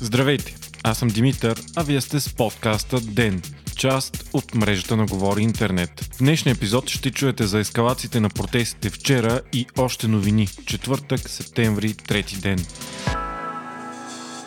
Здравейте, аз съм Димитър, а вие сте с подкаста ДЕН, част от мрежата на Говори Интернет. В днешния епизод ще чуете за ескалациите на протестите вчера и още новини. Четвъртък, септември, трети ден.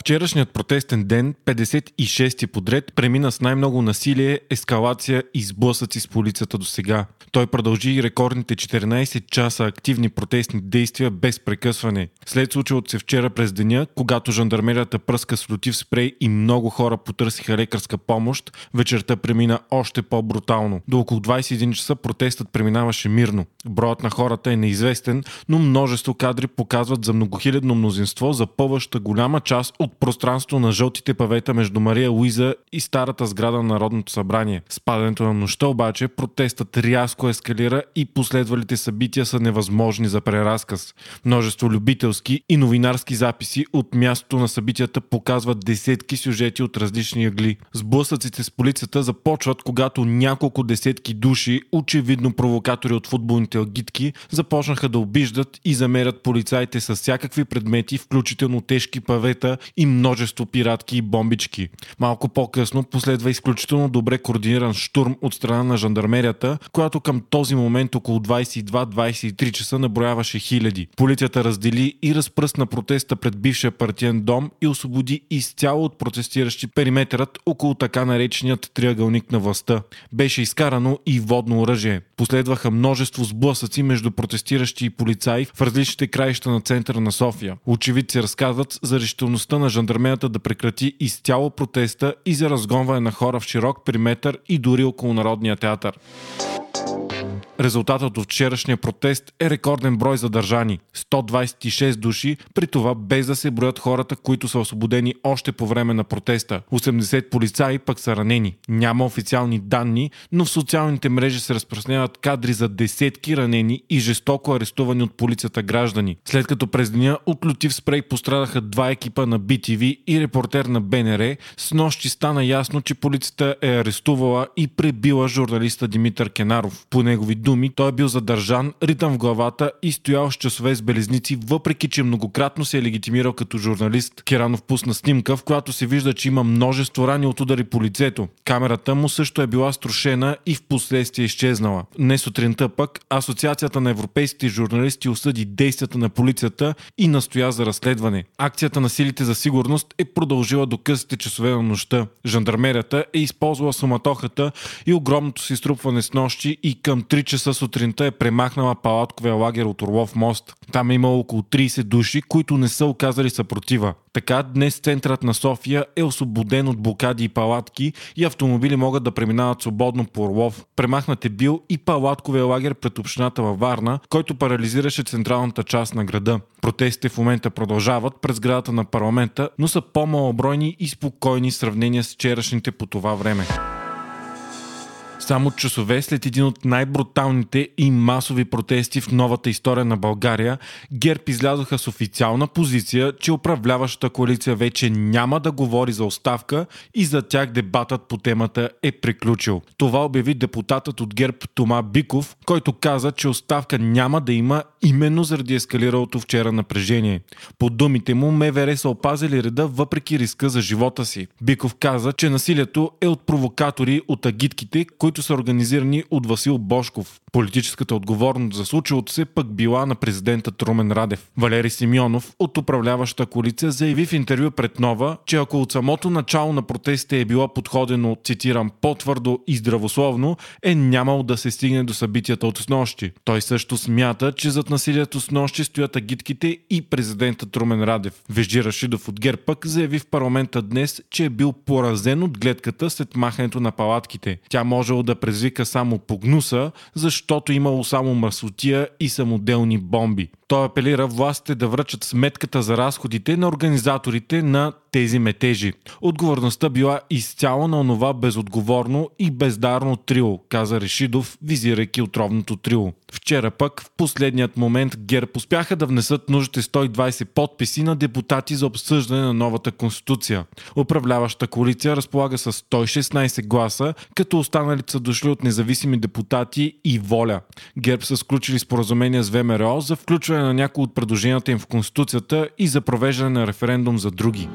Вчерашният протестен ден, 56-ти подред, премина с най-много насилие, ескалация и сблъсъци с полицията до сега. Той продължи рекордните 14 часа активни протестни действия без прекъсване. След случилото се вчера през деня, когато жандармерията пръска с лютив спрей и много хора потърсиха лекарска помощ, вечерта премина още по-брутално. До около 21 часа протестът преминаваше мирно. Броят на хората е неизвестен, но множество кадри показват за многохилядно мнозинство, запълваща голяма част от пространство на жълтите павета между Мария Луиза и старата сграда на Народното събрание. С падането на нощта обаче протестът рязко ескалира и последвалите събития са невъзможни за преразказ. Множество любителски и новинарски записи от мястото на събитията показват десетки сюжети от различни ъгли. Сблъсъците с полицията започват, когато няколко десетки души, очевидно провокатори от футболните агитки, започнаха да обиждат и замерят полицаите с всякакви предмети, включително тежки павета и множество пиратки и бомбички. Малко по-късно последва изключително добре координиран штурм от страна на жандармерията, която към този момент около 22-23 часа наброяваше хиляди. Полицията раздели и разпръсна протеста пред бившия партиен дом и освободи изцяло от протестиращи периметърът около така нареченият триъгълник на властта. Беше изкарано и водно оръжие. Последваха множество сблъсъци между протестиращи и полицаи в различните краища на центъра на София. Очевидци разказват за решителността на жандармерията да прекрати изцяло протеста и за разгонване на хора в широк периметър и дори около Народния театър. Резултатът от вчерашния протест е рекорден брой задържани 126 души, при това без да се броят хората, които са освободени още по време на протеста. 80 полицаи пък са ранени. Няма официални данни, но в социалните мрежи се разпространяват кадри за десетки ранени и жестоко арестувани от полицията граждани. След като през деня от лютив спрей пострадаха два екипа на BTV и репортер на БНР, с нощи стана ясно, че полицията е арестувала и пребила журналиста Димитър Кенаров. По негови думи, той е бил задържан, ритъм в главата и стоял с часове с белезници, въпреки че многократно се е легитимирал като журналист. Керанов пусна снимка, в която се вижда, че има множество рани от удари по лицето. Камерата му също е била струшена и в последствие изчезнала. Не сутринта пък Асоциацията на европейските журналисти осъди действията на полицията и настоя за разследване. Акцията на силите за сигурност е продължила до късите часове на нощта. Жандармерията е използвала суматохата и огромното си струпване с нощи и към 3 часа сутринта е премахнала палатковия лагер от Орлов мост. Там е имало около 30 души, които не са оказали съпротива. Така днес центърът на София е освободен от блокади и палатки и автомобили могат да преминават свободно по Орлов. Премахнат е бил и палатковия лагер пред общината във Варна, който парализираше централната част на града. Протестите в момента продължават през градата на парламента, но са по-малобройни и спокойни в сравнение с вчерашните по това време. Само часове след един от най-бруталните и масови протести в новата история на България, ГЕРБ излязоха с официална позиция, че управляващата коалиция вече няма да говори за оставка и за тях дебатът по темата е приключил. Това обяви депутатът от ГЕРБ Тома Биков, който каза, че оставка няма да има именно заради ескалиралото вчера напрежение. По думите му, МВР са опазили реда въпреки риска за живота си. Биков каза, че насилието е от провокатори от агитките, които са организирани от Васил Бошков. Политическата отговорност за случилото се пък била на президента Трумен Радев. Валери Симеонов от управляваща коалиция заяви в интервю пред Нова, че ако от самото начало на протестите е било подходено, цитирам, по-твърдо и здравословно, е нямало да се стигне до събитията от снощи. Той също смята, че зад насилието с нощи стоят агитките и президента Трумен Радев. Вежди Рашидов от ГЕРБ пък заяви в парламента днес, че е бил поразен от гледката след махането на палатките. Тя да предизвика само погнуса, защото имало само мърсотия и самоделни бомби. Той апелира властите да връчат сметката за разходите на организаторите на тези метежи. Отговорността била изцяло на онова безотговорно и бездарно трио, каза Решидов, визирайки отровното трио. Вчера пък, в последният момент, ГЕРБ успяха да внесат нужните 120 подписи на депутати за обсъждане на новата конституция. Управляваща коалиция разполага с 116 гласа, като останалите са дошли от независими депутати и воля. ГЕРБ са сключили споразумения с ВМРО за включване на някои от предложенията им в конституцията и за провеждане на референдум за други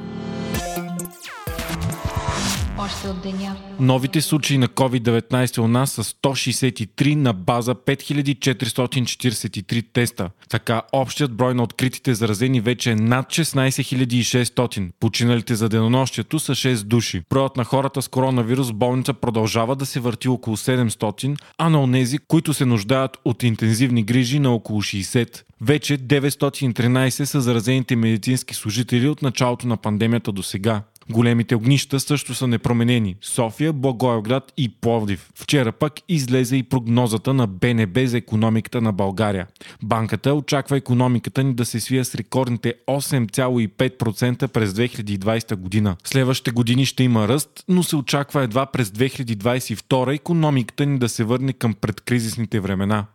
още от деня. Новите случаи на COVID-19 у нас са 163 на база 5443 теста. Така общият брой на откритите заразени вече е над 16600. Починалите за денонощието са 6 души. Броят на хората с коронавирус в болница продължава да се върти около 700, а на онези, които се нуждаят от интензивни грижи на около 60. Вече 913 са заразените медицински служители от началото на пандемията до сега. Големите огнища също са непроменени. София, Благоевград и Пловдив. Вчера пък излезе и прогнозата на БНБ за економиката на България. Банката очаква економиката ни да се свие с рекордните 8,5% през 2020 година. Следващите години ще има ръст, но се очаква едва през 2022 економиката ни да се върне към предкризисните времена.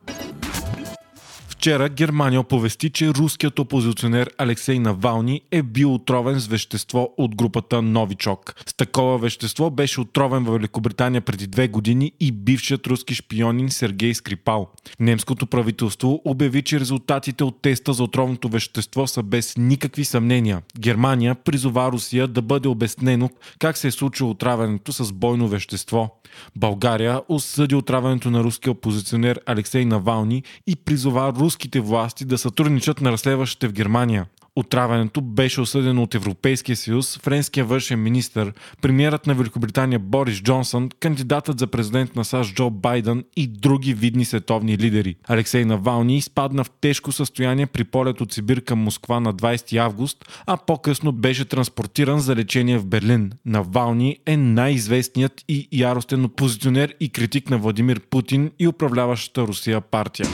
Вчера Германия оповести, че руският опозиционер Алексей Навални е бил отровен с вещество от групата Новичок. С такова вещество беше отровен в Великобритания преди две години и бившият руски шпионин Сергей Скрипал. Немското правителство обяви, че резултатите от теста за отровното вещество са без никакви съмнения. Германия призова Русия да бъде обяснено как се е случило отравянето с бойно вещество. България осъди отравянето на руския опозиционер Алексей Навални и призова руските власти да сътрудничат на разследващите в Германия. Отравянето беше осъдено от Европейския съюз, френския външен министр, премиерът на Великобритания Борис Джонсън, кандидатът за президент на САЩ Джо Байден и други видни световни лидери. Алексей Навални изпадна в тежко състояние при полет от Сибир към Москва на 20 август, а по-късно беше транспортиран за лечение в Берлин. Навални е най-известният и яростен опозиционер и критик на Владимир Путин и управляващата Русия партия.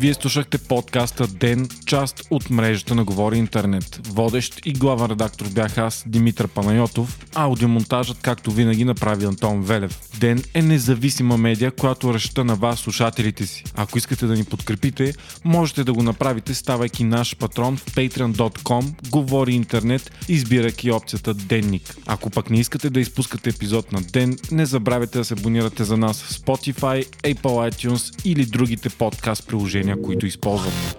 Вие слушахте подкаста Ден, част от мрежата на Говори Интернет. Водещ и главен редактор бях аз, Димитър Панайотов, аудиомонтажът, както винаги, направи Антон Велев. Ден е независима медия, която разчита на вас, слушателите си. Ако искате да ни подкрепите, можете да го направите, ставайки наш патрон в patreon.com, Говори Интернет, избирайки опцията Денник. Ако пък не искате да изпускате епизод на Ден, не забравяйте да се абонирате за нас в Spotify, Apple iTunes или другите подкаст приложения които използват.